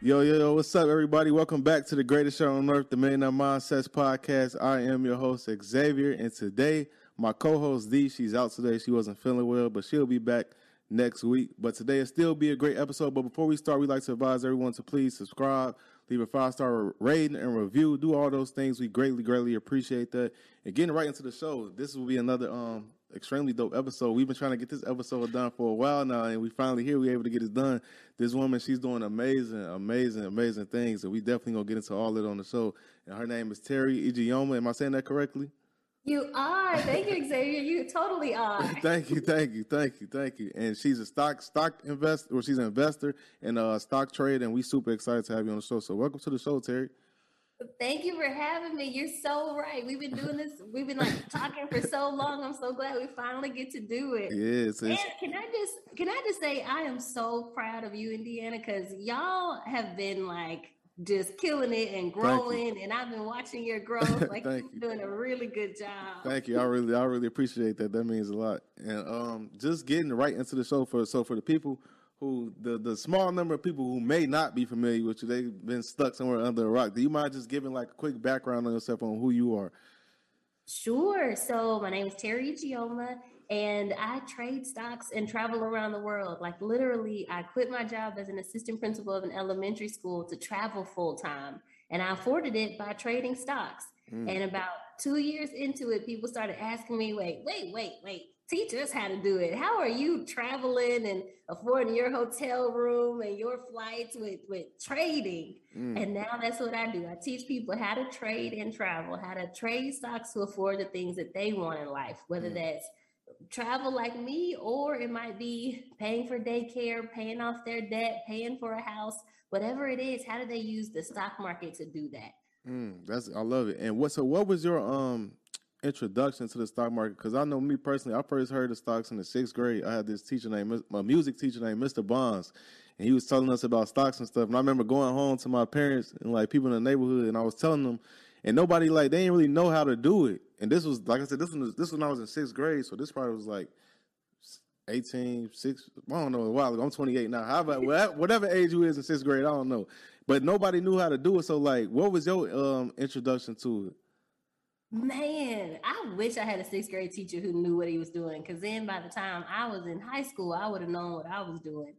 Yo, yo, yo, what's up, everybody? Welcome back to the greatest show on earth, the Millionaire Mindsets Podcast. I am your host, Xavier, and today, my co host, Dee, she's out today. She wasn't feeling well, but she'll be back next week. But today, will still be a great episode. But before we start, we'd like to advise everyone to please subscribe, leave a five star rating and review, do all those things. We greatly, greatly appreciate that. And getting right into the show, this will be another um extremely dope episode. We've been trying to get this episode done for a while now, and we finally here. We able to get it done. This woman, she's doing amazing, amazing, amazing things, and we definitely gonna get into all of it on the show. And her name is Teri Ijeoma. Am I saying that correctly? You are. Thank you, Xavier. You totally are. thank you, thank you, thank you, thank you. And she's a stock stock investor, or she's an investor in a uh, stock trade, and we super excited to have you on the show. So welcome to the show, Teri. Thank you for having me. You're so right. We've been doing this. We've been like talking for so long. I'm so glad we finally get to do it. Yes. And can I just can I just say I am so proud of you, and Deanna, because y'all have been like just killing it and growing. And I've been watching your growth. Like you're you. doing a really good job. Thank you. I really I really appreciate that. That means a lot. And um just getting right into the show for so for the people who the the small number of people who may not be familiar with you, they've been stuck somewhere under a rock. Do you mind just giving like a quick background on yourself on who you are? Sure. So my name is Teri Ijeoma, and I trade stocks and travel around the world. Like literally, I quit my job as an assistant principal of an elementary school to travel full time, and I afforded it by trading stocks. Mm. And about two years into it, people started asking me, "Wait, wait, wait, wait." Teach us how to do it. How are you traveling and affording your hotel room and your flights with, with trading? Mm. And now that's what I do. I teach people how to trade and travel, how to trade stocks to afford the things that they want in life, whether mm. that's travel like me or it might be paying for daycare, paying off their debt, paying for a house, whatever it is. How do they use the stock market to do that? Mm, that's I love it. And what so what was your um introduction to the stock market because I know me personally, I first heard of stocks in the sixth grade. I had this teacher named my music teacher named Mr. Bonds, and he was telling us about stocks and stuff. And I remember going home to my parents and like people in the neighborhood, and I was telling them, and nobody like they didn't really know how to do it. And this was like I said, this was this when I was in sixth grade, so this probably was like 18, 6, I don't know, a while ago. I'm 28 now. How about whatever age you is in sixth grade, I don't know. But nobody knew how to do it. So like, what was your um, introduction to it? Man, I wish I had a sixth grade teacher who knew what he was doing. Cause then by the time I was in high school, I would have known what I was doing.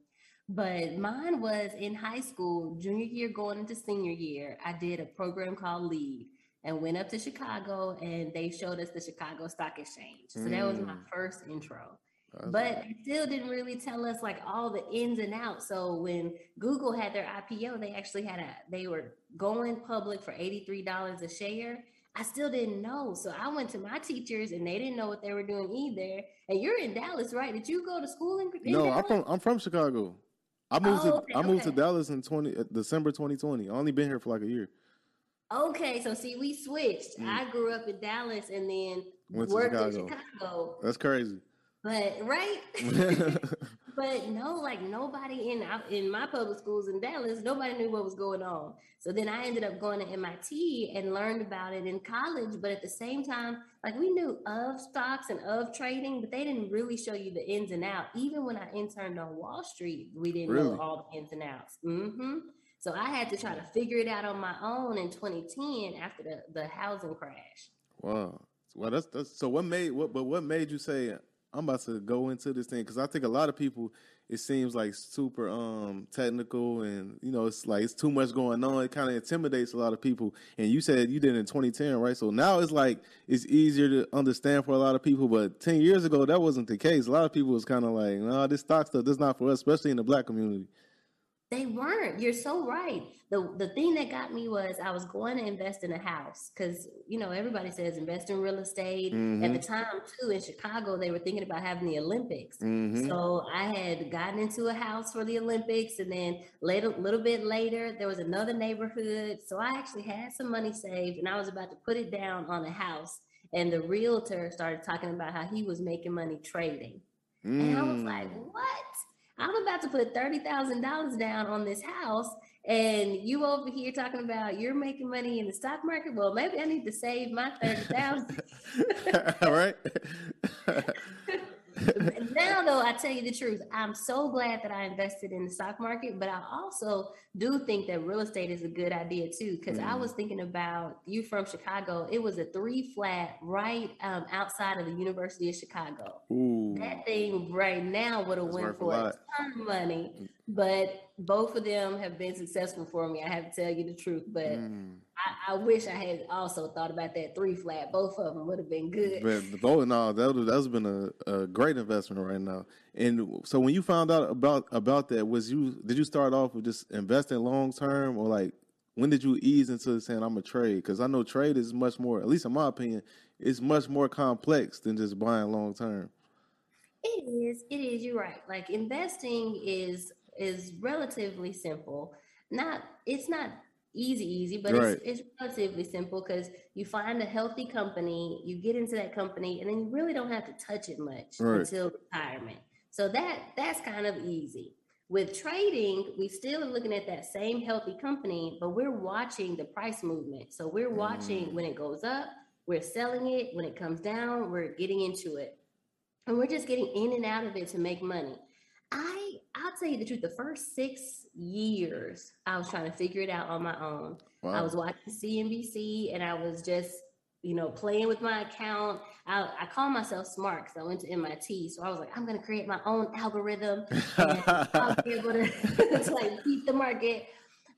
But mine was in high school, junior year going into senior year. I did a program called Lead and went up to Chicago and they showed us the Chicago Stock Exchange. So mm. that was my mm. first intro. That's but right. still didn't really tell us like all the ins and outs. So when Google had their IPO, they actually had a they were going public for $83 a share I still didn't know. So I went to my teachers and they didn't know what they were doing either. And you're in Dallas, right? Did you go to school in, in No, Dallas? I'm from I'm from Chicago. I moved oh, okay, to I moved okay. to Dallas in 20 uh, December 2020. I only been here for like a year. Okay, so see, we switched. Mm. I grew up in Dallas and then Went worked Chicago. in Chicago. That's crazy. But right, but no, like nobody in in my public schools in Dallas, nobody knew what was going on. So then I ended up going to MIT and learned about it in college. But at the same time, like we knew of stocks and of trading, but they didn't really show you the ins and outs. Even when I interned on Wall Street, we didn't really? know all the ins and outs. Mm-hmm. So I had to try to figure it out on my own in 2010 after the, the housing crash. Wow. Well, that's, that's so. What made what? But what made you say I'm about to go into this thing because I think a lot of people it seems like super um technical and you know it's like it's too much going on. It kind of intimidates a lot of people. And you said you did in 2010, right? So now it's like it's easier to understand for a lot of people. But 10 years ago, that wasn't the case. A lot of people was kind of like, no, nah, this stock stuff, this not for us, especially in the black community. They weren't. You're so right. The the thing that got me was I was going to invest in a house because you know everybody says invest in real estate. Mm-hmm. At the mm-hmm. time too in Chicago, they were thinking about having the Olympics. Mm-hmm. So I had gotten into a house for the Olympics, and then later, a little bit later, there was another neighborhood. So I actually had some money saved, and I was about to put it down on a house. And the realtor started talking about how he was making money trading. Mm. And I was like, mm. what? I'm about to put $30,000 down on this house and you over here talking about you're making money in the stock market. Well, maybe I need to save my 30,000. All right. now though i tell you the truth i'm so glad that i invested in the stock market but i also do think that real estate is a good idea too because mm. i was thinking about you from chicago it was a three flat right um, outside of the university of chicago Ooh. that thing right now would have went for a, a ton of money mm. But both of them have been successful for me i have to tell you the truth but mm. I, I, wish I had also thought about that three flat. Both of them would have been good. But both no, that would that's been a, a great investment right now. And so when you found out about about that, was you did you start off with just investing long term, or like when did you ease into saying I'm a trade? Because I know trade is much more, at least in my opinion, it's much more complex than just buying long term. It is. It is. You're right. Like investing is is relatively simple. Not. It's not easy, easy, but right. it's, it's relatively simple because you find a healthy company, you get into that company, and then you really don't have to touch it much right. until retirement. So that that's kind of easy. With trading, we still are looking at that same healthy company, but we're watching the price movement. So we're watching mm. when it goes up, we're selling it. When it comes down, we're getting into it. And we're just getting in and out of it to make money. I I'll tell you the truth. The first six years, I was trying to figure it out on my own. Wow. I was watching CNBC, and I was just you know playing with my account. I, I call myself smart because I went to MIT, so I was like, I'm going to create my own algorithm, and I'll be able to, to like beat the market.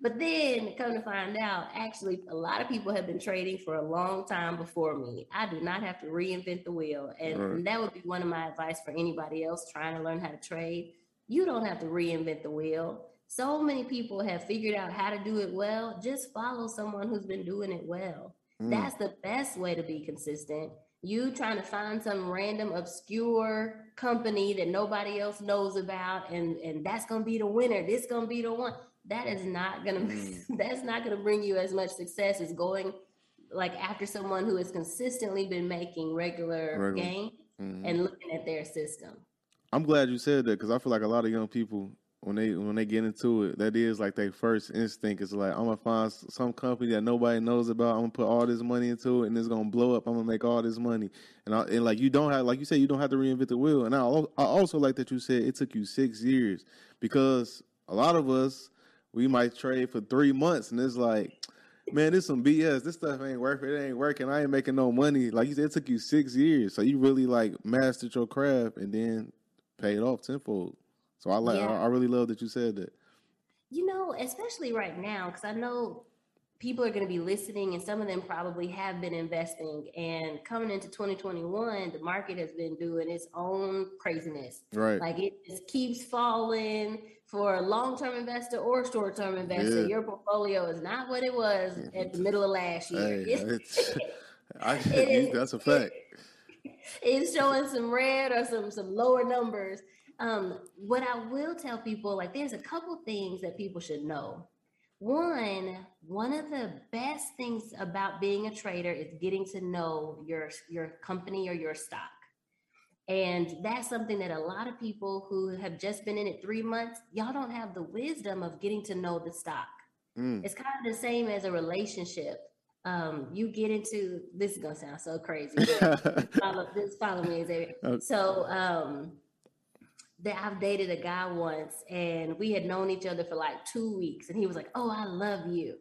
But then come to find out, actually, a lot of people have been trading for a long time before me. I do not have to reinvent the wheel. And, right. and that would be one of my advice for anybody else trying to learn how to trade you don't have to reinvent the wheel. So many people have figured out how to do it well. Just follow someone who's been doing it well. Mm. That's the best way to be consistent. You trying to find some random obscure company that nobody else knows about, and and that's gonna be the winner. This gonna be the one. That is not gonna. Mm. that's not gonna bring you as much success as going like after someone who has consistently been making regular, regular. gain mm-hmm. and looking at their system. I'm glad you said that because I feel like a lot of young people when they when they get into it, that is like their first instinct is like I'm gonna find some company that nobody knows about. I'm gonna put all this money into it, and it's gonna blow up. I'm gonna make all this money, and I, and like you don't have like you said you don't have to reinvent the wheel. And I I also like that you said it took you six years because a lot of us we might trade for three months, and it's like. Man, this some BS. This stuff ain't worth it. It ain't working. I ain't making no money. Like you said, it took you six years. So you really like mastered your craft and then paid off tenfold. So I like yeah. I, I really love that you said that. You know, especially right now, because I know people are going to be listening and some of them probably have been investing and coming into 2021 the market has been doing its own craziness right like it just keeps falling for a long-term investor or short-term investor yeah. your portfolio is not what it was at the middle of last year hey, it's, I, it that's a fact is showing some red or some some lower numbers. Um, what I will tell people, like there's a couple things that people should know. One, one of the best things about being a trader is getting to know your your company or your stock. And that's something that a lot of people who have just been in it three months, y'all don't have the wisdom of getting to know the stock. Mm. It's kind of the same as a relationship um, you get into this is gonna sound so crazy. follow, just follow me, Xavier. Okay. So um, that I've dated a guy once, and we had known each other for like two weeks, and he was like, "Oh, I love you,"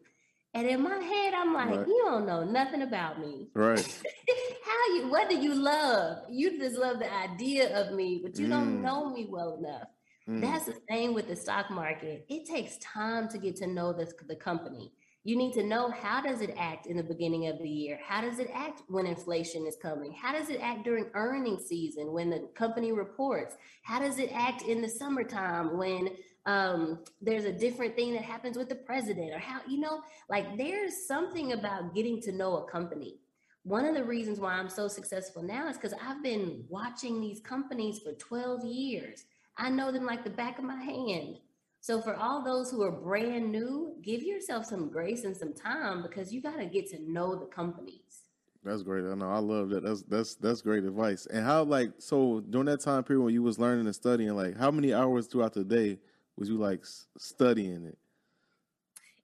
And in my head, I'm like, Right. you don't know nothing about me. Right. How you what do you love? You just love the idea of me, but you don't Mm. know me well enough. Mm. That's the same with the stock market. It takes time to get to know this the company. You need to know how does it act in the beginning of the year? How does it act when inflation is coming? How does it act during earnings season when the company reports? How does it act in the summertime when um, there's a different thing that happens with the president or how you know like there's something about getting to know a company one of the reasons why i'm so successful now is because i've been watching these companies for 12 years i know them like the back of my hand so for all those who are brand new give yourself some grace and some time because you got to get to know the companies That's great. I know. I love that. That's that's that's great advice. And how like so during that time period when you was learning and studying, like how many hours throughout the day was you like studying it?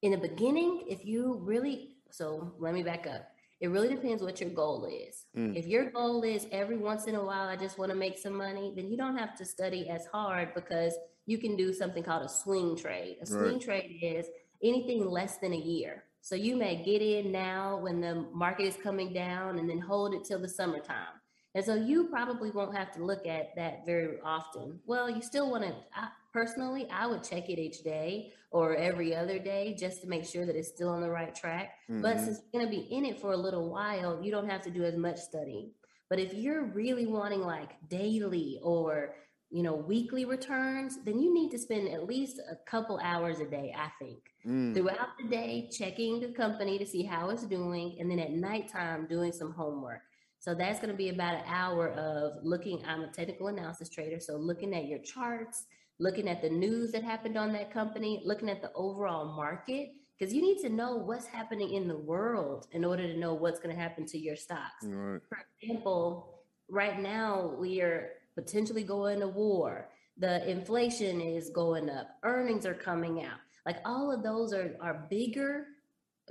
in the beginning, if you really, so let me back up. It really depends what your goal is. Mm. If your goal is every once in a while, I just want to make some money, then you don't have to study as hard because you can do something called a swing trade. A swing Right. trade is anything less than a year. So you may get in now when the market is coming down and then hold it till the summertime. And so you probably won't have to look at that very often. Well, you still want to, I, personally, I would check it each day or every other day just to make sure that it's still on the right track. But Mhm. since you're going to be in it for a little while, you don't have to do as much studying. But if you're really wanting like daily or you know weekly returns, then you need to spend at least a couple hours a day, I think Mm. throughout the day checking the company to see how it's doing and then at nighttime doing some homework so that's going to be about an hour of looking i'm a technical analysis trader so looking at your charts looking at the news that happened on that company looking at the overall market because you need to know what's happening in the world in order to know what's going to happen to your stocks Right. for example, right now we are potentially going to war. The inflation is going up. Earnings are coming out. Like all of those are, are bigger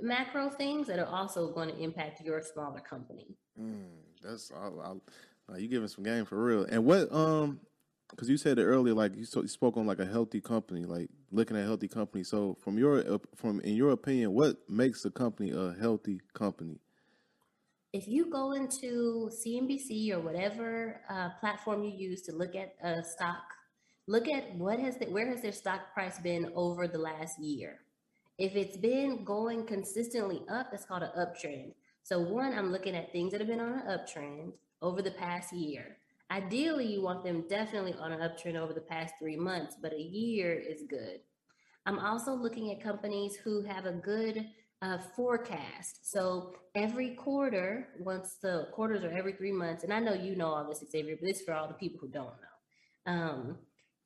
macro things that are also going to impact your smaller company. Mm, that's uh, you giving some game for real. And what um, because you said it earlier, like you, so, you spoke on like a healthy company, like looking at healthy company. So from your from in your opinion, what makes a company a healthy company? If you go into CNBC or whatever uh, platform you use to look at a stock, look at what has the, where has their stock price been over the last year. If it's been going consistently up, that's called an uptrend. So one, I'm looking at things that have been on an uptrend over the past year. Ideally, you want them definitely on an uptrend over the past three months, but a year is good. I'm also looking at companies who have a good uh, forecast. So every quarter, once the quarters are every three months, and I know you know all this, Xavier, but this is for all the people who don't know. Um,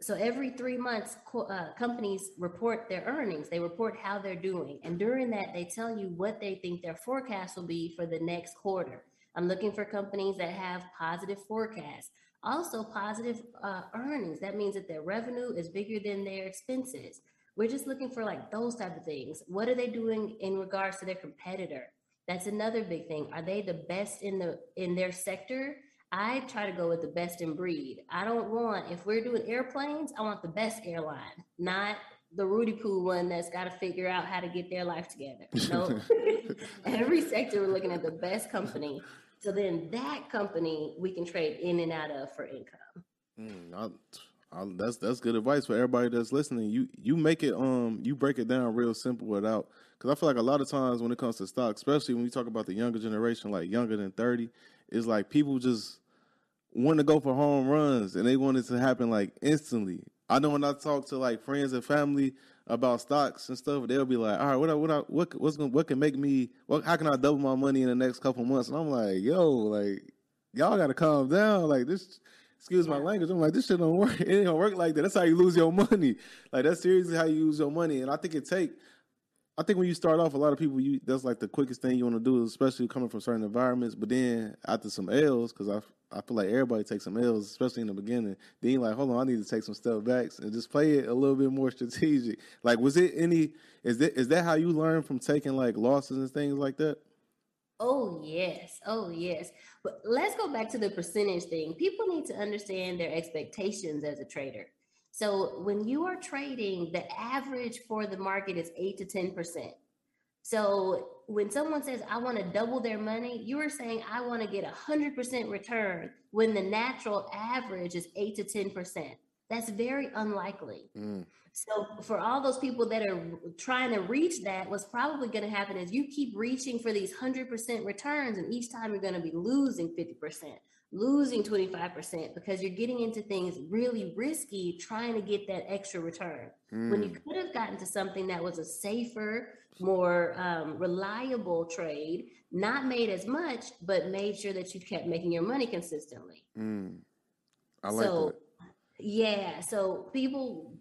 so every three months, co- uh, companies report their earnings. They report how they're doing, and during that, they tell you what they think their forecast will be for the next quarter. I'm looking for companies that have positive forecasts, also positive uh, earnings. That means that their revenue is bigger than their expenses. We're just looking for like those type of things. What are they doing in regards to their competitor? That's another big thing. Are they the best in the in their sector? I try to go with the best in breed. I don't want if we're doing airplanes, I want the best airline, not the Rudy Poo one that's got to figure out how to get their life together. No, every sector we're looking at the best company. So then that company we can trade in and out of for income. Mm, I, I, that's that's good advice for everybody that's listening. You you make it um you break it down real simple without because I feel like a lot of times when it comes to stock, especially when we talk about the younger generation, like younger than thirty, it's like people just want to go for home runs and they want it to happen like instantly. I know when I talk to like friends and family about stocks and stuff, they'll be like, "All right, what I, what I, what what's gonna, what can make me what how can I double my money in the next couple months?" And I'm like, "Yo, like y'all got to calm down. Like this, excuse my language. I'm like, this shit don't work. It ain't gonna work like that. That's how you lose your money. Like that's seriously how you lose your money. And I think it take. I think when you start off, a lot of people, you that's like the quickest thing you want to do, especially coming from certain environments. But then after some L's, because I I feel like everybody takes some L's, especially in the beginning. Then you're like, hold on, I need to take some step backs and just play it a little bit more strategic. Like, was it any? Is that is that how you learn from taking like losses and things like that? Oh, yes. Oh, yes. But let's go back to the percentage thing. People need to understand their expectations as a trader. So when you are trading, the average for the market is 8 to 10%. So when someone says, I want to double their money, you are saying, I want to get a 100% return when the natural average is 8 to 10%. That's very unlikely. Mm. So for all those people that are trying to reach that, what's probably going to happen is you keep reaching for these 100% returns and each time you're going to be losing 50%, losing 25% because you're getting into things really risky trying to get that extra return. Mm. When you mm. could have gotten to something that was a safer, more um, reliable trade, not made as much, but made sure that you kept making your money consistently. Mm. I like so, that. Yeah. So people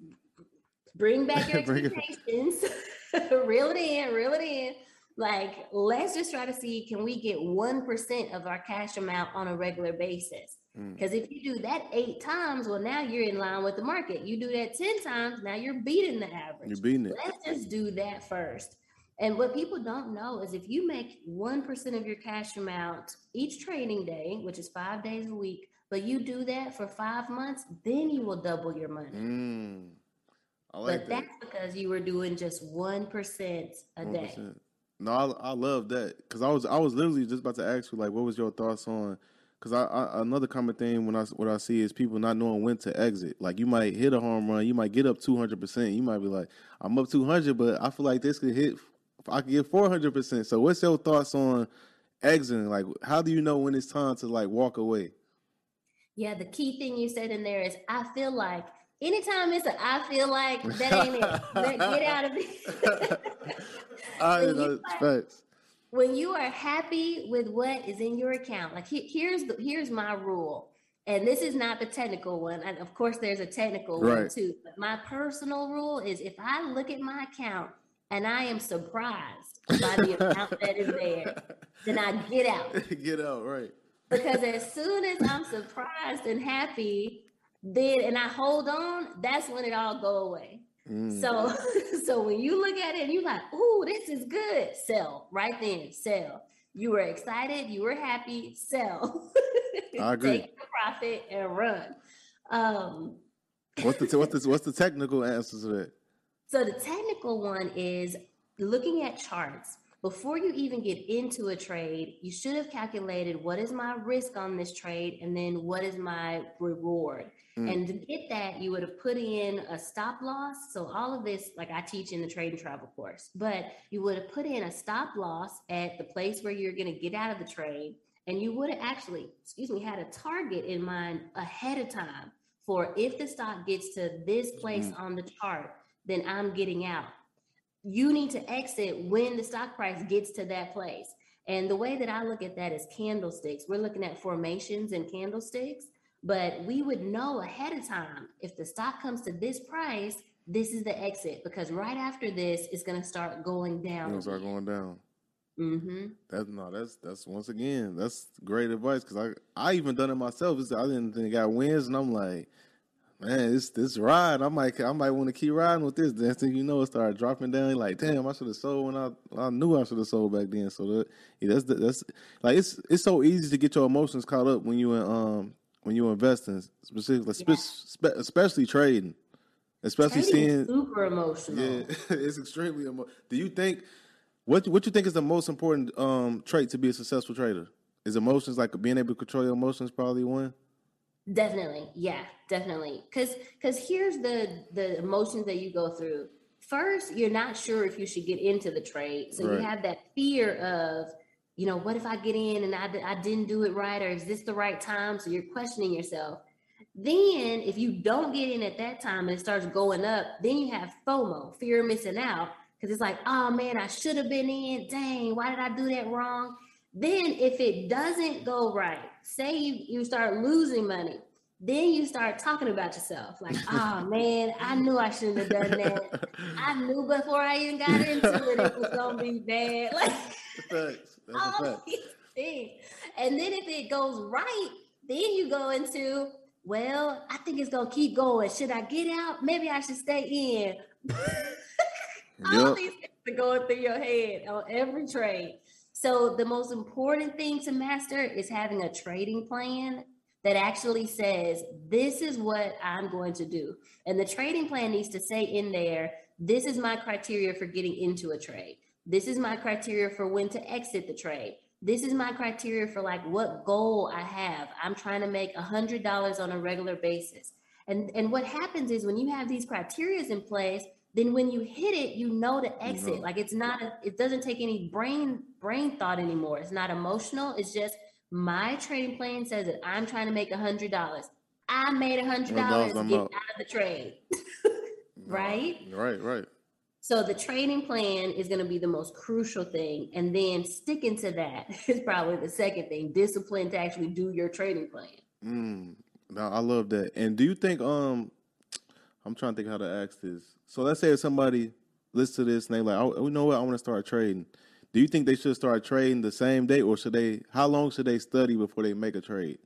bring back your expectations, reel it in, reel it in. Like, let's just try to see can we get 1% of our cash amount on a regular basis? Because mm. if you do that eight times, well, now you're in line with the market. You do that 10 times, now you're beating the average. You're beating it. Let's just do that first. And what people don't know is if you make 1% of your cash amount each trading day, which is five days a week, but you do that for five months, then you will double your money. Mm. I like but that. that's because you were doing just one percent a 1%. day. No, I, I love that because I was I was literally just about to ask you like, what was your thoughts on? Because I, I, another common thing when I what I see is people not knowing when to exit. Like you might hit a home run, you might get up two hundred percent. You might be like, I'm up two hundred, but I feel like this could hit. I could get four hundred percent. So what's your thoughts on exiting? Like, how do you know when it's time to like walk away? Yeah, the key thing you said in there is I feel like anytime it's a I feel like that ain't it. get out of it. I know. When you are happy with what is in your account, like he, here's the here's my rule, and this is not the technical one. And of course, there's a technical right. one too. But my personal rule is if I look at my account and I am surprised by the amount that is there, then I get out. Get out, right? Because as soon as I'm surprised and happy, then and I hold on, that's when it all go away. Mm. So so when you look at it and you're like, "Ooh, this is good," sell right then, sell. You were excited, you were happy, sell. I agree. Take the profit and run. Um, what's the what's the what's the technical answer to that? So the technical one is looking at charts before you even get into a trade, you should have calculated what is my risk on this trade and then what is my reward. Mm. And to get that, you would have put in a stop loss. So, all of this, like I teach in the trade and travel course, but you would have put in a stop loss at the place where you're going to get out of the trade. And you would have actually, excuse me, had a target in mind ahead of time for if the stock gets to this place mm. on the chart, then I'm getting out you need to exit when the stock price gets to that place. And the way that I look at that is candlesticks. We're looking at formations and candlesticks, but we would know ahead of time if the stock comes to this price, this is the exit because right after this, it's going to start going down. It'll start going down. Mm-hmm. That's no, that's that's once again, that's great advice because I I even done it myself. It's, I didn't think I wins, and I'm like, man, this this ride, I might I might want to keep riding with this. Then thing you know, it started dropping down. You're like, damn, I should have sold when I I knew I should have sold back then. So that yeah, that's that's like it's it's so easy to get your emotions caught up when you in um when you investing, specifically yeah. spe- especially trading, especially trading seeing super emotional. Yeah, it's extremely emotional. Do you think what what you think is the most important um trait to be a successful trader? Is emotions like being able to control your emotions probably one? Definitely. Yeah, definitely. Cause cause here's the the emotions that you go through. First, you're not sure if you should get into the trade. So right. you have that fear of, you know, what if I get in and I, I didn't do it right or is this the right time? So you're questioning yourself. Then if you don't get in at that time and it starts going up, then you have FOMO, fear of missing out. Cause it's like, oh man, I should have been in. Dang, why did I do that wrong? Then if it doesn't go right, say you, you start losing money, then you start talking about yourself like, oh man, I knew I shouldn't have done that. I knew before I even got into it, it was gonna be bad. Like all these things. And then if it goes right, then you go into, well, I think it's gonna keep going. Should I get out? Maybe I should stay in. all yep. these things are going through your head on every trade. So the most important thing to master is having a trading plan that actually says, this is what I'm going to do. And the trading plan needs to say in there, this is my criteria for getting into a trade. This is my criteria for when to exit the trade. This is my criteria for like what goal I have. I'm trying to make a hundred dollars on a regular basis. And and what happens is when you have these criterias in place, then when you hit it, you know to exit. know. Like it's not a, it doesn't take any brain brain thought anymore. It's not emotional. It's just my trading plan says that I'm trying to make a hundred dollars. I made a hundred dollars. Get out. out of the trade. right? Right, right. So the trading plan is going to be the most crucial thing, and then sticking to that is probably the second thing. Discipline to actually do your trading plan. Mm, no, I love that. And do you think um I'm trying to think how to ask this. So let's say if somebody listens to this and they like, oh, you know what, I want to start trading. Do you think they should start trading the same day, or should they? How long should they study before they make a trade?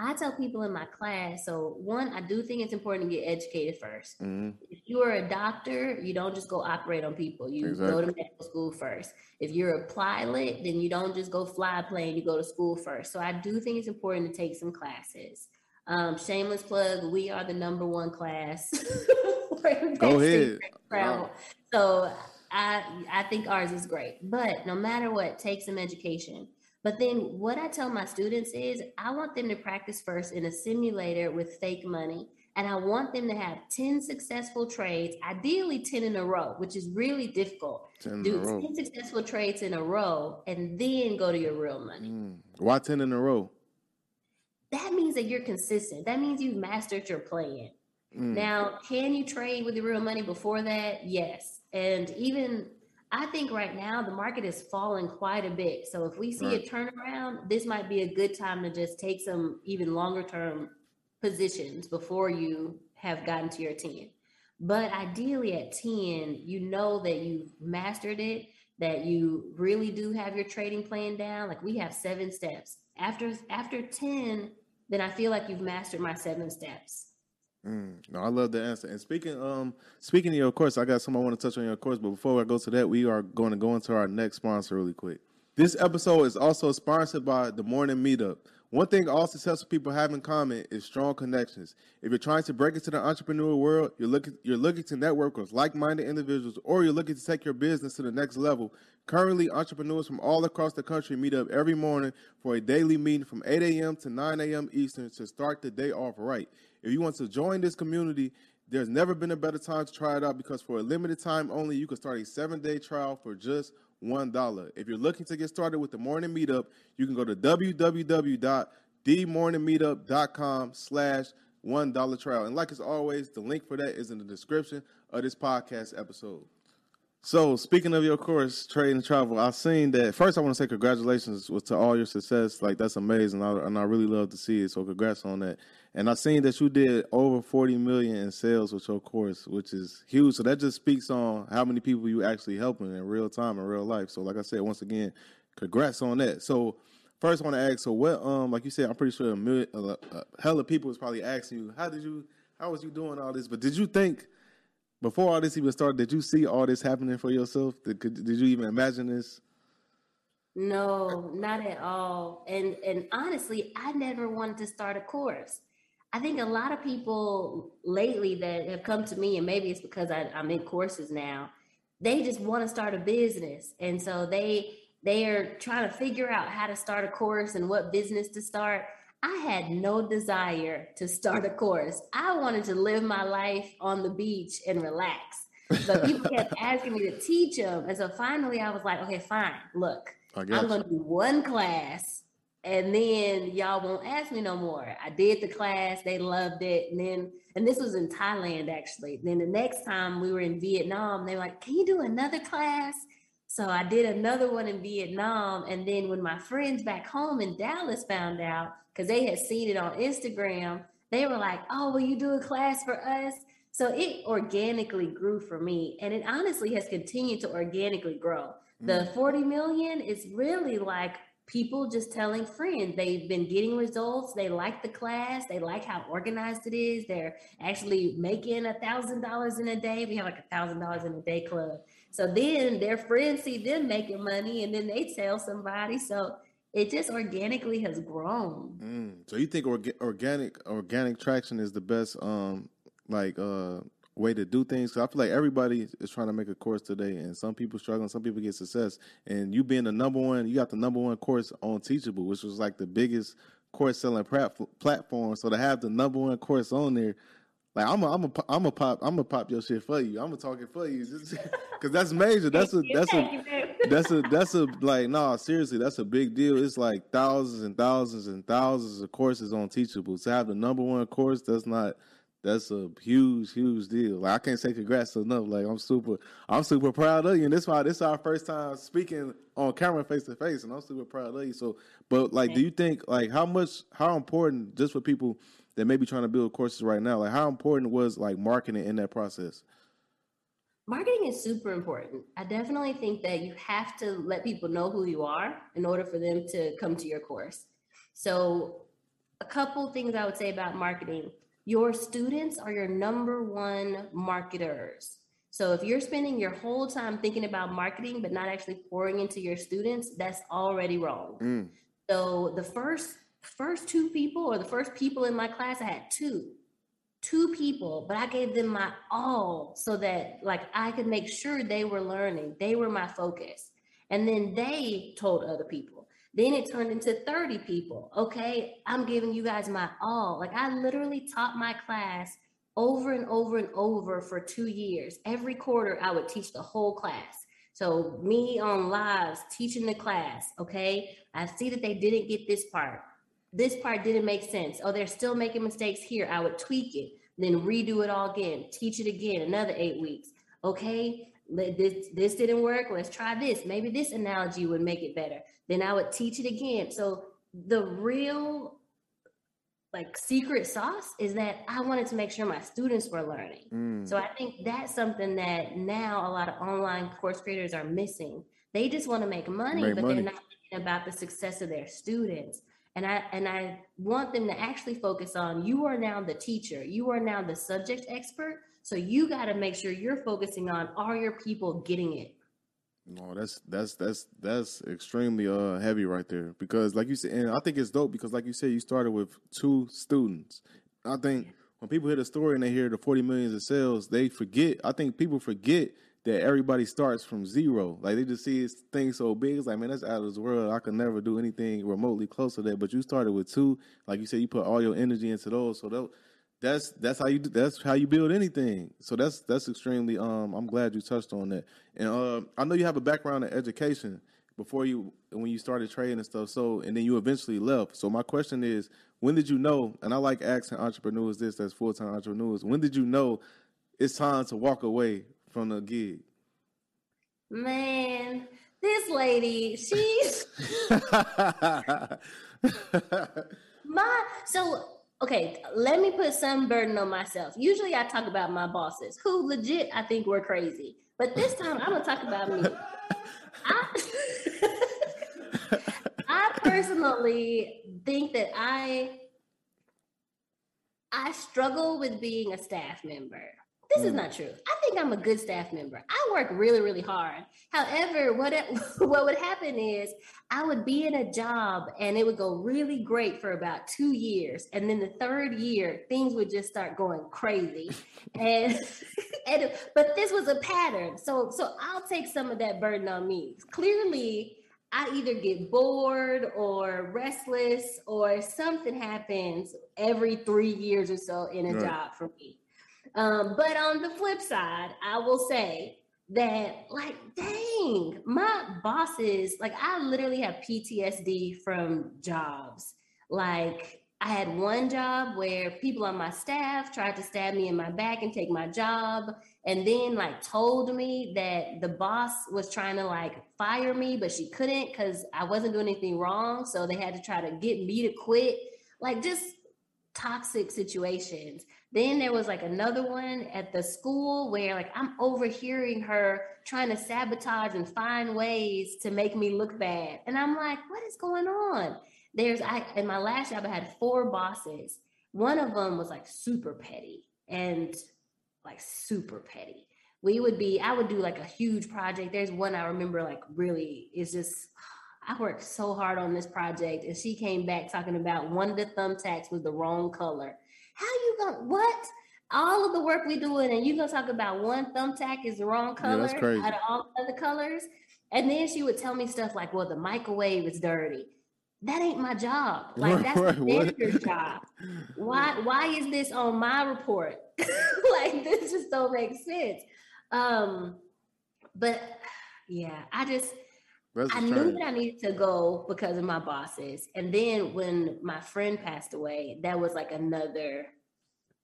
I tell people in my class. So one, I do think it's important to get educated first. hmm If you are a doctor, you don't just go operate on people. You go to medical school first. If you're a pilot, then you don't just go fly a plane. You go to school first. So I do think it's important to take some classes. Um, shameless plug: we are the number one class. for Go ahead. travel. So I I think ours is great. But no matter what, take some education. But then what I tell my students is I want them to practice first in a simulator with fake money. And I want them to have 10 successful trades, ideally 10 in a row, which is really difficult. Ten Do 10 successful trades in a row and then go to your real money. Mm. Why ten in a row? That means that you're consistent. That means you've mastered your plan. Mm. Now, can you trade with the real money before that? Yes. And even I think right now the market is falling quite a bit. So if we see Right. a turnaround, this might be a good time to just take some even longer term positions before you have gotten to your 10. But ideally at 10, you know that you've mastered it, that you really do have your trading plan down. Like we have seven steps. After after 10, then I feel like you've mastered my seven steps. Mm, no, I love the answer. And speaking um speaking of your course, I got something I want to touch on your course, but before I go to that, we are going to go into our next sponsor really quick. This episode is also sponsored by the Morning Meetup. One thing all successful people have in common is strong connections. If you're trying to break into the entrepreneurial world, you're looking you're looking to network with like-minded individuals, or you're looking to take your business to the next level. Currently, entrepreneurs from all across the country meet up every morning for a daily meeting from 8 a.m. to 9 a.m. Eastern to start the day off right. If you want to join this community, there's never been a better time to try it out because for a limited time only, you can start a seven day trial for just $1. If you're looking to get started with the morning meetup, you can go to www.themorningmeetup.com slash $1 trial. And like as always, the link for that is in the description of this podcast episode. So speaking of your course, trade and travel, I've seen that. First, I want to say congratulations to all your success. Like that's amazing, I, and I really love to see it. So congrats on that. And I've seen that you did over forty million in sales with your course, which is huge. So that just speaks on how many people you actually helping in real time in real life. So like I said, once again, congrats on that. So first, I want to ask. So what? Um, like you said, I'm pretty sure a million, a, a hell of people was probably asking you, how did you, how was you doing all this? But did you think? Before all this even started, did you see all this happening for yourself? Did, did you even imagine this? No, not at all. And and honestly, I never wanted to start a course. I think a lot of people lately that have come to me, and maybe it's because I, I'm in courses now, they just want to start a business. And so they they are trying to figure out how to start a course and what business to start. I had no desire to start a course. I wanted to live my life on the beach and relax. But people kept asking me to teach them. And so finally I was like, okay, fine. Look. I'm gonna do one class and then y'all won't ask me no more. I did the class, they loved it. And then, and this was in Thailand actually. Then the next time we were in Vietnam, they were like, Can you do another class? So I did another one in Vietnam. And then when my friends back home in Dallas found out, because they had seen it on Instagram, they were like, Oh, will you do a class for us? So it organically grew for me. And it honestly has continued to organically grow. The mm. 40 million is really like people just telling friends they've been getting results. They like the class. They like how organized it is. They're actually making a thousand dollars in a day. We have like a thousand dollars in a day club. So then their friends see them making money and then they tell somebody. So it just organically has grown. Mm. So you think orga- organic organic traction is the best um like uh way to do things. Cause I feel like everybody is trying to make a course today, and some people struggling, some people get success. And you being the number one, you got the number one course on Teachable, which was like the biggest course selling platform. So to have the number one course on there, like I'm a, I'm a, I'm a pop, I'm a pop your shit for you. I'm a talk it for you, because that's major. That's a, that's a, that's a, that's a like, nah, seriously, that's a big deal. It's like thousands and thousands and thousands of courses on Teachable. To have the number one course, that's not that's a huge, huge deal. Like I can't say congrats enough. Like I'm super, I'm super proud of you. And this why this is our first time speaking on camera face to face, and I'm super proud of you. So, but like, do you think like how much, how important just for people that may be trying to build courses right now, like how important was like marketing in that process? Marketing is super important. I definitely think that you have to let people know who you are in order for them to come to your course. So, a couple things I would say about marketing your students are your number one marketers. So if you're spending your whole time thinking about marketing, but not actually pouring into your students, that's already wrong. Mm. So the first first two people or the first people in my class, I had two, two people, but I gave them my all so that like I could make sure they were learning. They were my focus. And then they told other people. Then it turned into 30 people. Okay, I'm giving you guys my all. Like I literally taught my class over and over and over for two years. Every quarter, I would teach the whole class. So me on lives teaching the class. Okay, I see that they didn't get this part. This part didn't make sense. Oh, they're still making mistakes here. I would tweak it, then redo it all again, teach it again, another eight weeks. Okay, this this didn't work. Let's try this. Maybe this analogy would make it better then I would teach it again. So the real like secret sauce is that I wanted to make sure my students were learning. Mm. So I think that's something that now a lot of online course creators are missing. They just want to make money, make but money. they're not thinking about the success of their students. And I and I want them to actually focus on you are now the teacher, you are now the subject expert. So you got to make sure you're focusing on are your people getting it? No, that's that's that's that's extremely uh heavy right there because like you said, and I think it's dope because like you said, you started with two students. I think when people hear the story and they hear the forty millions of sales, they forget. I think people forget that everybody starts from zero. Like they just see things so big. It's like, man, that's out of this world. I could never do anything remotely close to that. But you started with two. Like you said, you put all your energy into those. So that, that's that's how you that's how you build anything. So that's that's extremely um I'm glad you touched on that. And uh, I know you have a background in education before you when you started trading and stuff. So and then you eventually left. So my question is, when did you know? And I like asking entrepreneurs this that's full time entrepreneurs. When did you know it's time to walk away from the gig? Man, this lady, she's my so okay, let me put some burden on myself. Usually I talk about my bosses who legit I think were crazy. But this time I'm gonna talk about me. I, I personally think that I I struggle with being a staff member. This is mm. not true. I think I'm a good staff member. I work really, really hard. However, what it, what would happen is I would be in a job and it would go really great for about two years, and then the third year things would just start going crazy. and and but this was a pattern, so so I'll take some of that burden on me. Clearly, I either get bored or restless or something happens every three years or so in a right. job for me. Um, but on the flip side, I will say that, like, dang, my bosses, like, I literally have PTSD from jobs. Like, I had one job where people on my staff tried to stab me in my back and take my job, and then like told me that the boss was trying to like fire me, but she couldn't because I wasn't doing anything wrong. So they had to try to get me to quit. Like just toxic situations. Then there was like another one at the school where like I'm overhearing her trying to sabotage and find ways to make me look bad. And I'm like, what is going on? There's I in my last job I had four bosses. One of them was like super petty and like super petty. We would be I would do like a huge project. There's one I remember like really is just I worked so hard on this project and she came back talking about one of the thumbtacks was the wrong color how you gonna what? all of the work we doing, and you gonna talk about one thumbtack is the wrong Yeah, color that's crazy. out of all the other colors. And then she would tell me stuff like, well, the microwave is dirty. That ain't my job. Like that's the what? job. Why why is this on my report? like this just don't make sense. Um, but yeah, I just That's I knew that I needed to go because of my bosses. And then when my friend passed away, that was like another,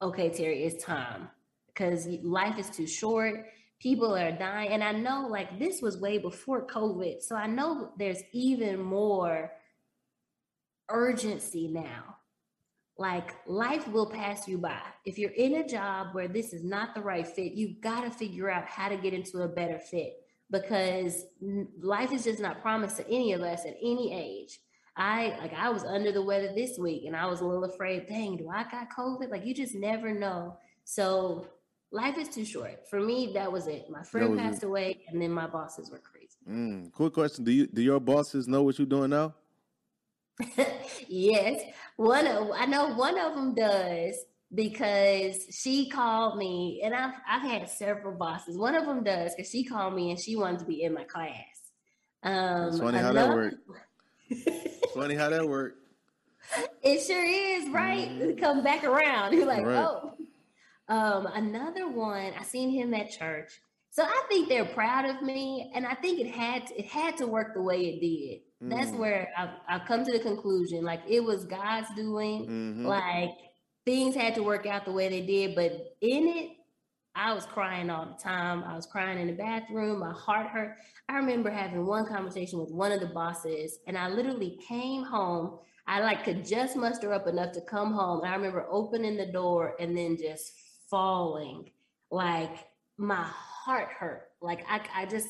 okay, Teri, it's time because life is too short. People are dying. And I know like this was way before COVID. So I know there's even more urgency now. Like life will pass you by. If you're in a job where this is not the right fit, you've got to figure out how to get into a better fit because life is just not promised to any of us at any age. I like I was under the weather this week and I was a little afraid, dang, do I got COVID? Like you just never know. So life is too short. For me, that was it. My friend passed away and then my bosses were crazy. Mm, quick question: Do you do your bosses know what you're doing now? yes, one of I know one of them does because she called me, and I've I've had several bosses. One of them does because she called me and she wanted to be in my class. Um, It's funny how that worked. It's funny how that worked. It sure is, right? Mhm. Come back around. You're like, Right. oh. Um, another one, I seen him at church. So I think they're proud of me, and I think it had to, it had to work the way it did. That's Mm. where I've, I've come to the conclusion, like it was God's doing. Mhm. Like things had to work out the way they did, but in it, I was crying all the time. I was crying in the bathroom. My heart hurt. I remember having one conversation with one of the bosses, and I literally came home. I like could just muster up enough to come home. And I remember opening the door and then just falling. Like my heart hurt. Like I, I just,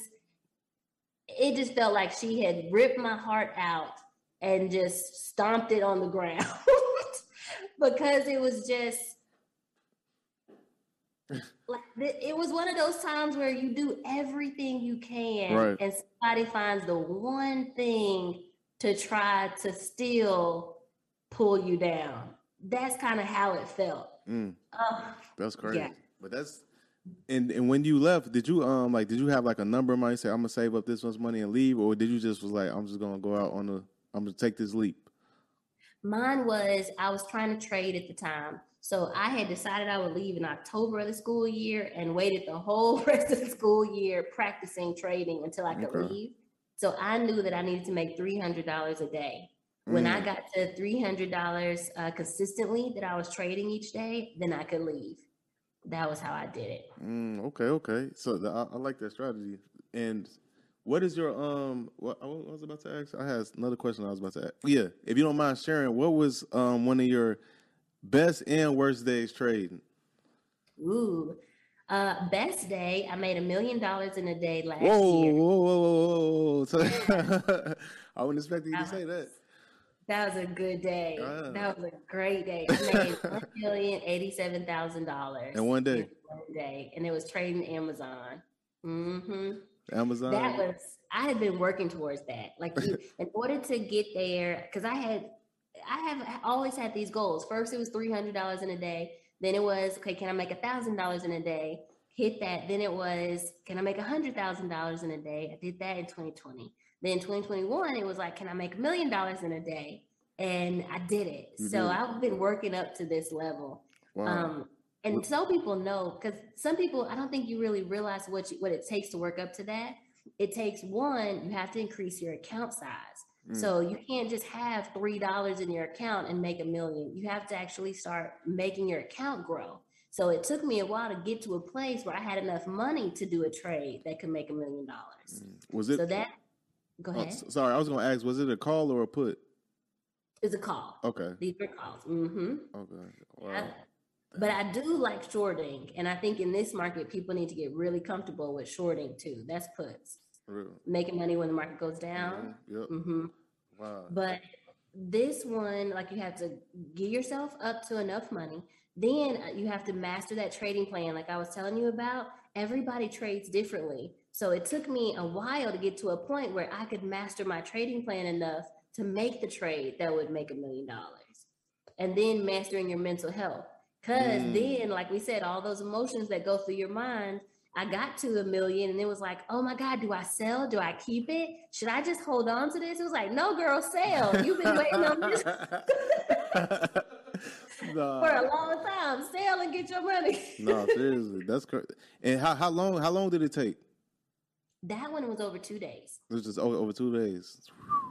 it just felt like she had ripped my heart out and just stomped it on the ground because it was just like it was one of those times where you do everything you can Right. and somebody finds the one thing to try to still pull you down. That's kind of how it felt. Mm, Ugh. that's crazy. Yeah. But that's and and when you left, did you um like did you have like a number in mind? Say I'm gonna save up this much money and leave, or did you just was like I'm just gonna go out on the I'm gonna take this leap? Mine was I was trying to trade at the time. So I had decided I would leave in October of the school year and waited the whole rest of the school year practicing trading until I could Okay. leave. So I knew that I needed to make $300 a day. When I Mm, got to $300 uh, consistently that I was trading each day, then I could leave. That was how I did it. mm, okay, okay. So the, I, I like that strategy. And what is your um? What I was about to ask. I had another question I was about to ask. Yeah, if you don't mind sharing, what was um one of your best and worst days trading? Ooh. Uh, best day, I made a million dollars in a day last Whoa, year. whoa, whoa, whoa, whoa! So, I wouldn't expect you to say that. That was a good day. Ah. That was a great day. I made one million eighty-seven thousand dollars In one day? One day, and it was trading Amazon. hmm Amazon. That was. I had been working towards that. Like you, in order to get there, because I had, I have always had these goals. First, it was three hundred dollars in a day. Then it was, okay, can I make a thousand dollars in a day? Hit that. Then it was, can I make a hundred thousand dollars in a day? I did that in 2020. Then 2021, it was like, can I make a million dollars in a day? And I did it. You so. I've been working up to this level. wow. Um, and so people know because some people, I don't think you really realize what you, what it takes to work up to that. It takes one, you have to increase your account size. Mm. So you can't just have three dollars in your account and make a million. You have to actually start making your account grow. So it took me a while to get to a place where I had enough money to do a trade that could make a million dollars. was it? So that, go oh, ahead, s- sorry, I was gonna ask. Was it a call or a put? is a call. Okay. These are calls. Mm-hmm. Okay. I- Wow. But I do like shorting, and I think in this market, people need to get really comfortable with shorting too. That's puts, Real. making money when the market goes down. Yep. hmm Wow. But this one, like you have to get yourself up to enough money. Then uh, you have to master that trading plan, like I was telling you about. Everybody trades differently. So it took me a while to get to a point where I could master my trading plan enough to make the trade that would make a million dollars. And then mastering your mental health. Cause Mm. then, like we said, all those emotions that go through your mind, I got to a million and it was like, oh my God, do I sell? Do I keep it? Should I just hold on to this? It was like, no, girl, sell. You've been waiting on this nah, for a long time. Sell and get your money. no, seriously, that's crazy. And how how long how long did it take? That one was over two days. It was just over, over two days.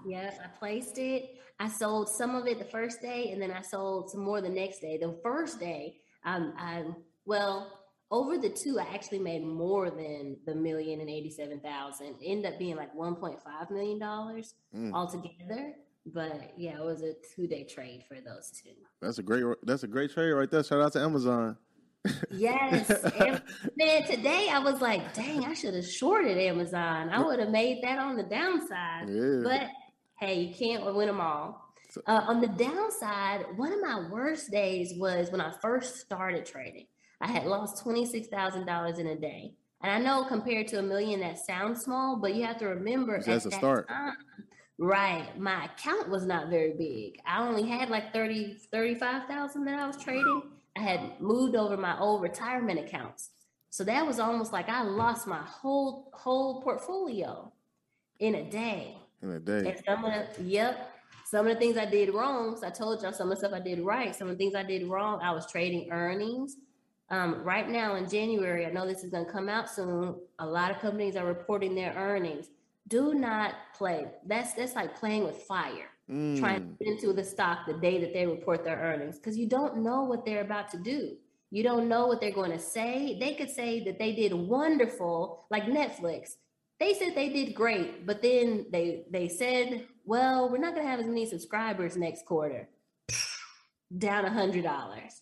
Yeah, I placed it. I sold some of it the first day, and then I sold some more the next day. The first day, um, I well over the two, I actually made more than the million and eighty-seven thousand. Ended up being like one point five million dollars Mm. altogether. But yeah, it was a two-day trade for those two. That's a great that's a great trade right there. Shout out to Amazon. Yes, and man. Today I was like, dang, I should have shorted Amazon. I would have made that on the downside. Yeah. But hey, you can't win them all. Uh, on the downside, one of my worst days was when I first started trading. I had lost twenty six thousand dollars in a day, and I know compared to a million that sounds small, but you have to remember That's at a that start. time, right? My account was not very big. I only had like 30, 35,000 that I was trading. I had moved over my old retirement accounts. So that was almost like I lost my whole whole portfolio in a day. in a day. And some of the, yep, some of the things I did wrong. So I told y'all some of the stuff I did right. Some of the things I did wrong, I was trading earnings. Um, right now in January, I know this is going to come out soon. A lot of companies are reporting their earnings. Do not play. That's that's like playing with fire. Trying Mm. to get into the stock the day that they report their earnings because you don't know what they're about to do. You don't know what they're going to say. They could say that they did wonderful, like Netflix. They said they did great, but then they they said, "Well, we're not going to have as many subscribers next quarter." Down a hundred dollars.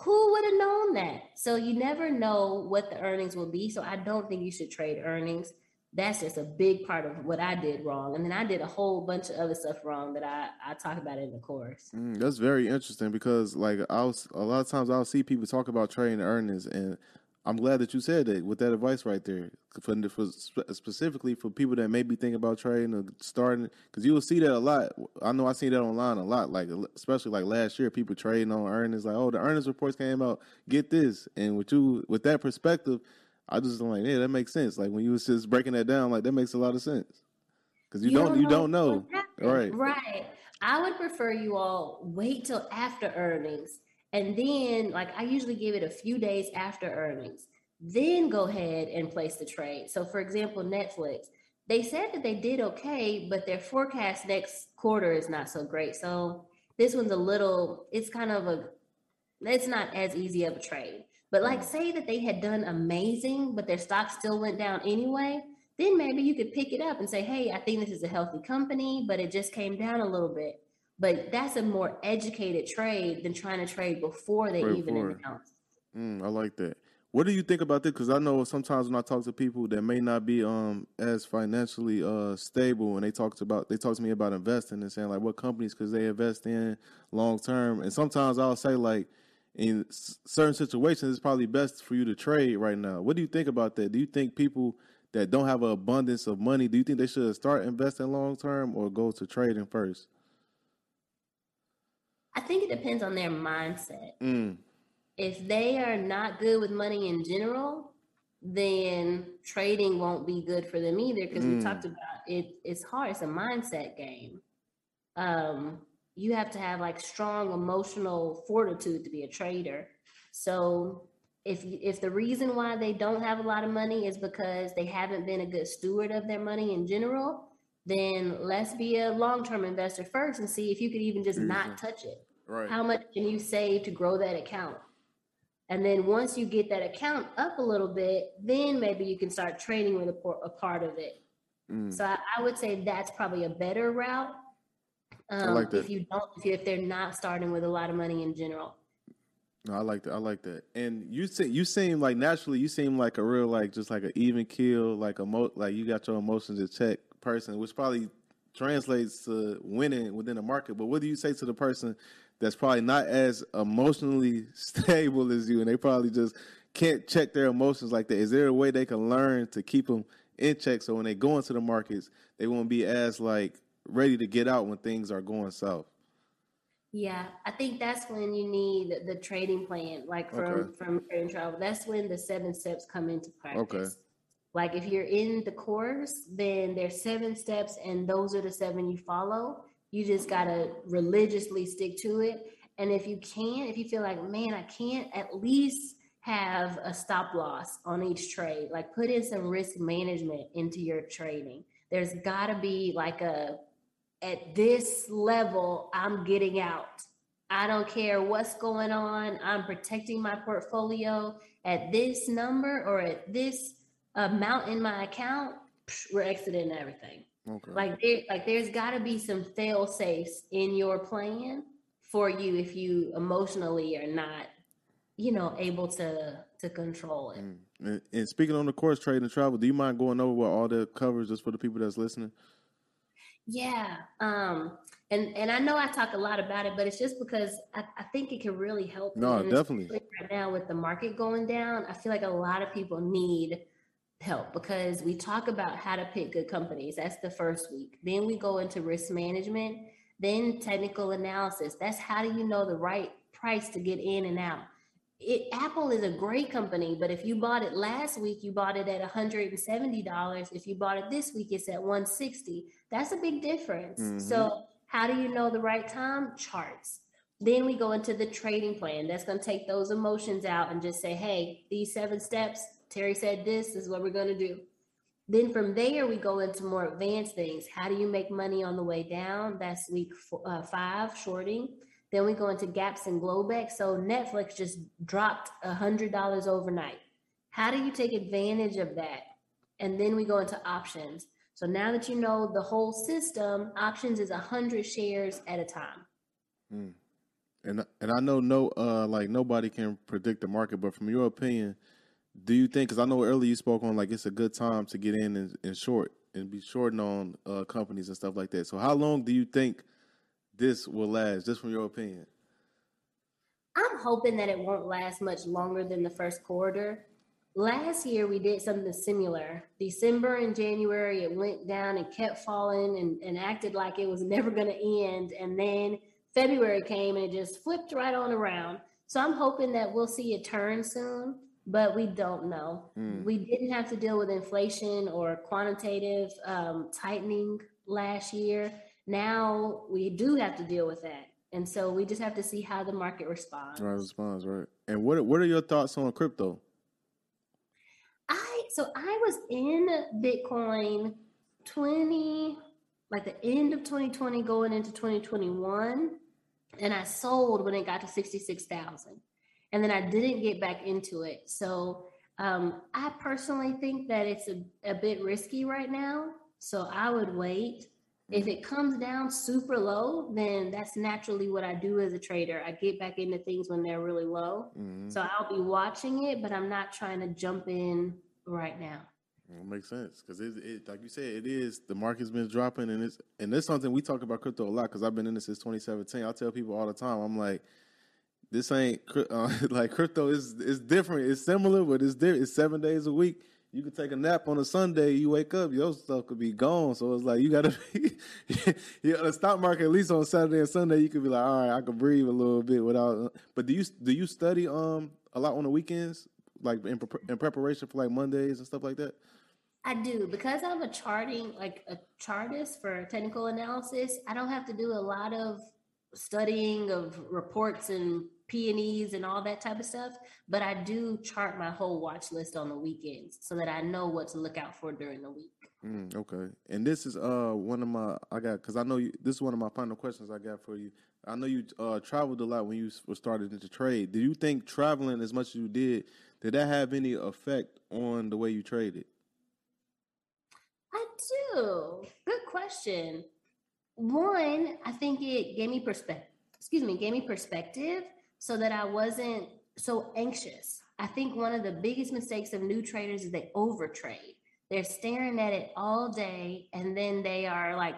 Who would have known that? So you never know what the earnings will be. So I don't think you should trade earnings. That's just a big part of what I did wrong, and then I did a whole bunch of other stuff wrong that I I talk about in the course. Mm, that's very interesting because like I'll a lot of times I'll see people talk about trading earnings and I'm glad that you said that with that advice right there for, for specifically for people that may be thinking about trading or starting because you will see that a lot. I know I see that online a lot, like especially like last year, people trading on earnings like, oh, the earnings reports came out, get this, and with you with that perspective, I just like, yeah, that makes sense. Like when you was just breaking that down, like that makes a lot of sense because you, don't you don't know, right? Right. I would prefer you all wait till after earnings. And then, like, I usually give it a few days after earnings, then go ahead and place the trade. So, for example, Netflix, they said that they did okay, but their forecast next quarter is not so great. So, this one's a little, it's kind of a, it's not as easy of a trade. But, like, say that they had done amazing, but their stock still went down anyway then maybe you could pick it up and say, hey, I think this is a healthy company, but it just came down a little bit. But that's a more educated trade than trying to trade before they Right even announce. Mm, I like that. What do you think about this? Because I know sometimes when I talk to people that may not be um as financially uh stable, and they talk about they talk to me about investing and saying like what companies because they invest in long term, and sometimes I'll say like in certain situations it's probably best for you to trade right now. What do you think about that? Do you think people that don't have an abundance of money, do you think they should start investing long term or go to trading first? I think it depends on their mindset. Mm, If they are not good with money in general, then trading won't be good for them either because we Mm. talked about it it's hard it's a mindset game um you have to have like strong emotional fortitude to be a trader so if if the reason why they don't have a lot of money is because they haven't been a good steward of their money in general then let's be a long-term investor first and see if you could even just not touch it right. how much can you save to grow that account? And then once you get that account up a little bit, then maybe you can start trading with a, a part of it. Mm. So I, I would say that's probably a better route. Um, like that. If you don't, if, you, if they're not starting with a lot of money in general. No, I like that. I like that. And you se- you seem like naturally you seem like a real like just like an even keel, like a mo- like you got your emotions in check person, which probably translates to winning within the market. But what do you say to the person that's probably not as emotionally stable as you, and they probably just can't check their emotions like that? Is there a way they can learn to keep them in check so when they go into the markets, they won't be as like ready to get out when things are going south? Yeah, I think that's when you need the trading plan, like from Okay. from trade and travel. That's when the seven steps come into practice. Okay. Like if you're in the course, then there's seven steps, and those are the seven you follow. You just gotta religiously stick to it. And if you can't, if you feel like, man, I can't, at least have a stop loss on each trade. Like put in some risk management into your trading. There's gotta be like a at this level, I'm getting out. I don't care what's going on. I'm protecting my portfolio at this number or at this amount in my account. We're exiting everything. Okay. Like there, like there's got to be some fail safes in your plan for you if you emotionally are not, you know, able to to control it. Mm. And, and speaking on the course trade and travel, do you mind going over what all the covers just for the people that's listening? Yeah. Um, and and I know I talk a lot about it, but it's just because I, I think it can really help. No, definitely. Right now with the market going down, I feel like a lot of people need help because we talk about how to pick good companies. That's the first week. Then we go into risk management, then technical analysis. That's how do you know the right price to get in and out. It Apple is a great company, but if you bought it last week, you bought it at $170. If you bought it this week, it's at 160. That's a big difference. Mhm. So how do you know the right time? Charts. Then we go into the trading plan. That's going to take those emotions out and just say, hey, these seven steps, Teri said this, this is what we're going to do. Then from there, we go into more advanced things. How do you make money on the way down? That's week four, uh, five, shorting. Then we go into gaps and Globex. So Netflix just dropped a $100 overnight. How do you take advantage of that? And then we go into options. So now that you know the whole system, options is a 100 shares at a time. And and I know no uh like nobody can predict the market, but from your opinion, do you think? Because I know earlier you spoke on like it's a good time to get in and, and short and be shorting on uh, companies and stuff like that. So how long do you think this will last? Just from your opinion. I'm hoping that it won't last much longer than the first quarter. Last year, we did something similar. December and January, it went down and kept falling and, and acted like it was never going to end. And then February came and it just flipped right on around. So I'm hoping that we'll see a turn soon, but we don't know. Mm. We didn't have to deal with inflation or quantitative um, tightening last year. Now we do have to deal with that. And so we just have to see how the market responds. Right response, right? And what what are your thoughts on crypto? I so I was in Bitcoin 20 like the end of 2020 going into 2021 and I sold when it got to 66,000 and then I didn't get back into it. So um, I personally think that it's a, a bit risky right now. So I would wait. If it comes down super low, then that's naturally what I do as a trader. I get back into things when they're really low. Mhm. So I'll be watching it, but I'm not trying to jump in right now. It makes sense because it, it, like you said, it is the market's been dropping, and it's and that's something we talk about crypto a lot because I've been in this since 2017. I tell people all the time, I'm like, this ain't uh, like crypto is is different. It's similar, but it's different. It's seven days a week. You could take a nap on a Sunday. You wake up, your stuff could be gone. So it's like you gotta be. the stock market at least on Saturday and Sunday, you could be like, all right, I could breathe a little bit without. But do you do you study um a lot on the weekends, like in, in preparation for like Mondays and stuff like that? I do because I'm a charting, like a chartist for technical analysis. I don't have to do a lot of studying of reports and P and all that type of stuff, but I do chart my whole watch list on the weekends so that I know what to look out for during the week. Mm, okay, and this is uh one of my I got because I know you. This is one of my final questions I got for you. I know you uh traveled a lot when you was started into trade. Do you think traveling as much as you did did that have any effect on the way you traded? I do. Good question. One, I think it gave me perspective. Excuse me, gave me perspective so that I wasn't so anxious. I think one of the biggest mistakes of new traders is they overtrade. They're staring at it all day and then they are like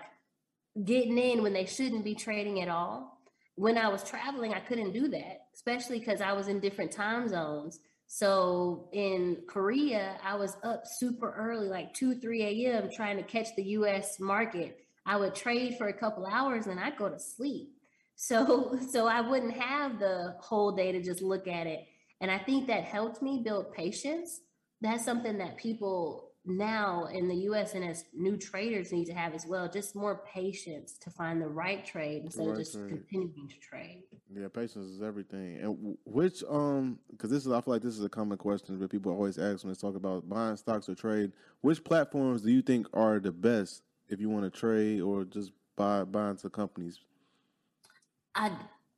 getting in when they shouldn't be trading at all. When I was traveling, I couldn't do that, especially because I was in different time zones. So in Korea, I was up super early, like 2, 3 a.m., trying to catch the US market. I would trade for a couple hours and I'd go to sleep. So so I wouldn't have the whole day to just look at it. And I think that helped me build patience. That's something that people now in the US and as new traders need to have as well, just more patience to find the right trade instead Right of just trade. continuing to trade. Yeah, patience is everything. And which um, because this is I feel like this is a common question that people always ask when they talk about buying stocks or trade. Which platforms do you think are the best if you want to trade or just buy buy into companies? I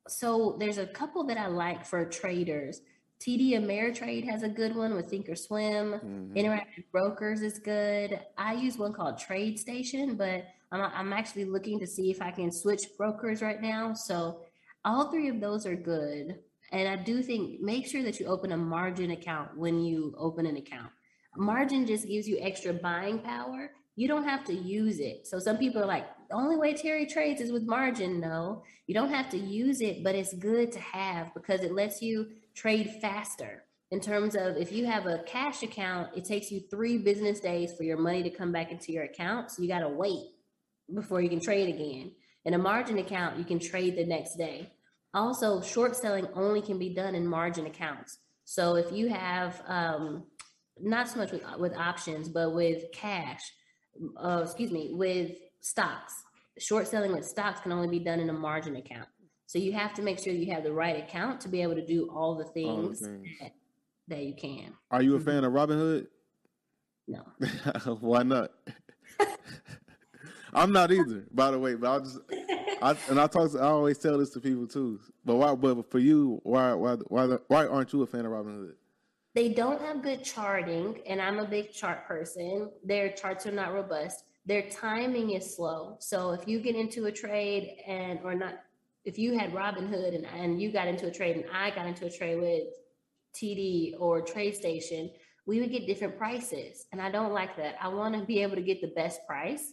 so there's a couple that I like for traders. TD Ameritrade has a good one with Thinkorswim. Mhm. Interactive Brokers is good. I use one called TradeStation, but I'm, I'm actually looking to see if I can switch brokers right now. So all three of those are good. And I do think make sure that you open a margin account when you open an account. Margin just gives you extra buying power. You don't have to use it. So some people are like, the only way Teri trades is with margin. No, you don't have to use it, but it's good to have because it lets you trade faster in terms of if you have a cash account, it takes you three business days for your money to come back into your account. So you got to wait before you can trade again. In a margin account, you can trade the next day. Also, short selling only can be done in margin accounts. So if you have, um, not so much with, with options, but with cash, uh, excuse me, with stocks, short selling with stocks can only be done in a margin account. So you have to make sure you have the right account to be able to do all the All the things things. that, that you can. Are you a Mhm. fan of Robinhood? No. Why not? I'm not either, by the way. But I just, I, and I talk. I always tell this to people too. But why? But for you, why? Why? Why? Why aren't you a fan of Robinhood? They don't have good charting, and I'm a big chart person. Their charts are not robust. Their timing is slow. So if you get into a trade and or not, if you had Robinhood and and you got into a trade and I got into a trade with TD or TradeStation, we would get different prices, and I don't like that. I want to be able to get the best price.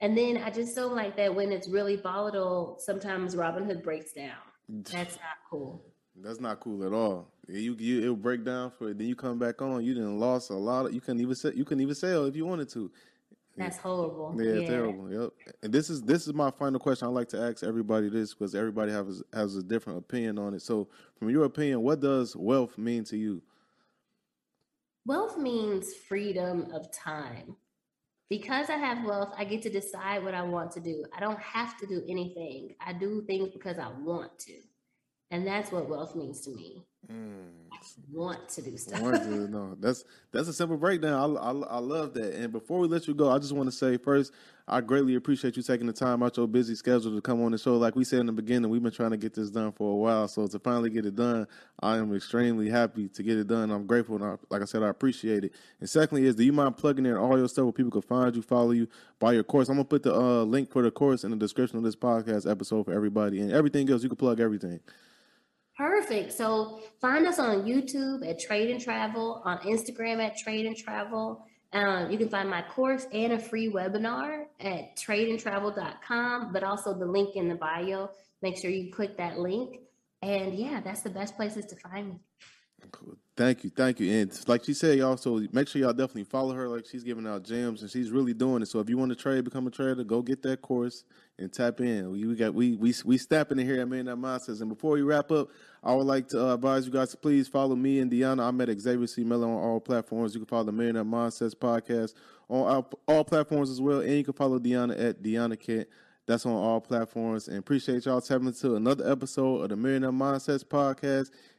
And then I just don't like that when it's really volatile, sometimes Robinhood breaks down. Mm. That's not cool. That's not cool at all. You, you it'll break down for it. then you come back on. You didn't lost a lot. Of, you couldn't even sell, you couldn't even sell if you wanted to. That's horrible. Yeah, it's terrible. Yep. And this is this is my final question. I like to ask everybody this because everybody has has a different opinion on it. So, from your opinion, what does wealth mean to you? Wealth means freedom of time. Because I have wealth, I get to decide what I want to do. I don't have to do anything. I do things because I want to. And that's what wealth means to me. I want to do stuff. Want to- no, that's that's a simple breakdown. I, I, I love that. And before we let you go, I just want to say first, I greatly appreciate you taking the time out your busy schedule to come on the show. Like we said in the beginning, we've been trying to get this done for a while. So to finally get it done, I am extremely happy to get it done. I'm grateful, and I, like I said, I appreciate it. And secondly, is do you mind plugging in all your stuff where people can find you, follow you, buy your course? I'm gonna put the uh, link for the course in the description of this podcast episode for everybody, and everything else you can plug everything. Perfect. So find us on YouTube at Trade and Travel, on Instagram at Trade and Travel. Um, you can find my course and a free webinar at tradeandtravel.com, but also the link in the bio. Make sure you click that link. And yeah, that's the best places to find me. Thank you, thank you. And like she said, y'all, so make sure y'all definitely follow her. Like she's giving out gems, and she's really doing it. So if you want to trade, become a trader, go get that course and tap in. We, we got we we we snapping in here at Man That Mindsets. And before we wrap up, I would like to uh, advise you guys to please follow me and Deanna. I'm at Xavier C. Miller on all platforms. You can follow the Man That Mindsets podcast on all, all platforms as well, and you can follow Deanna at Deanna Kent. That's on all platforms. And appreciate y'all tapping into another episode of the Millionaire Mindsets podcast.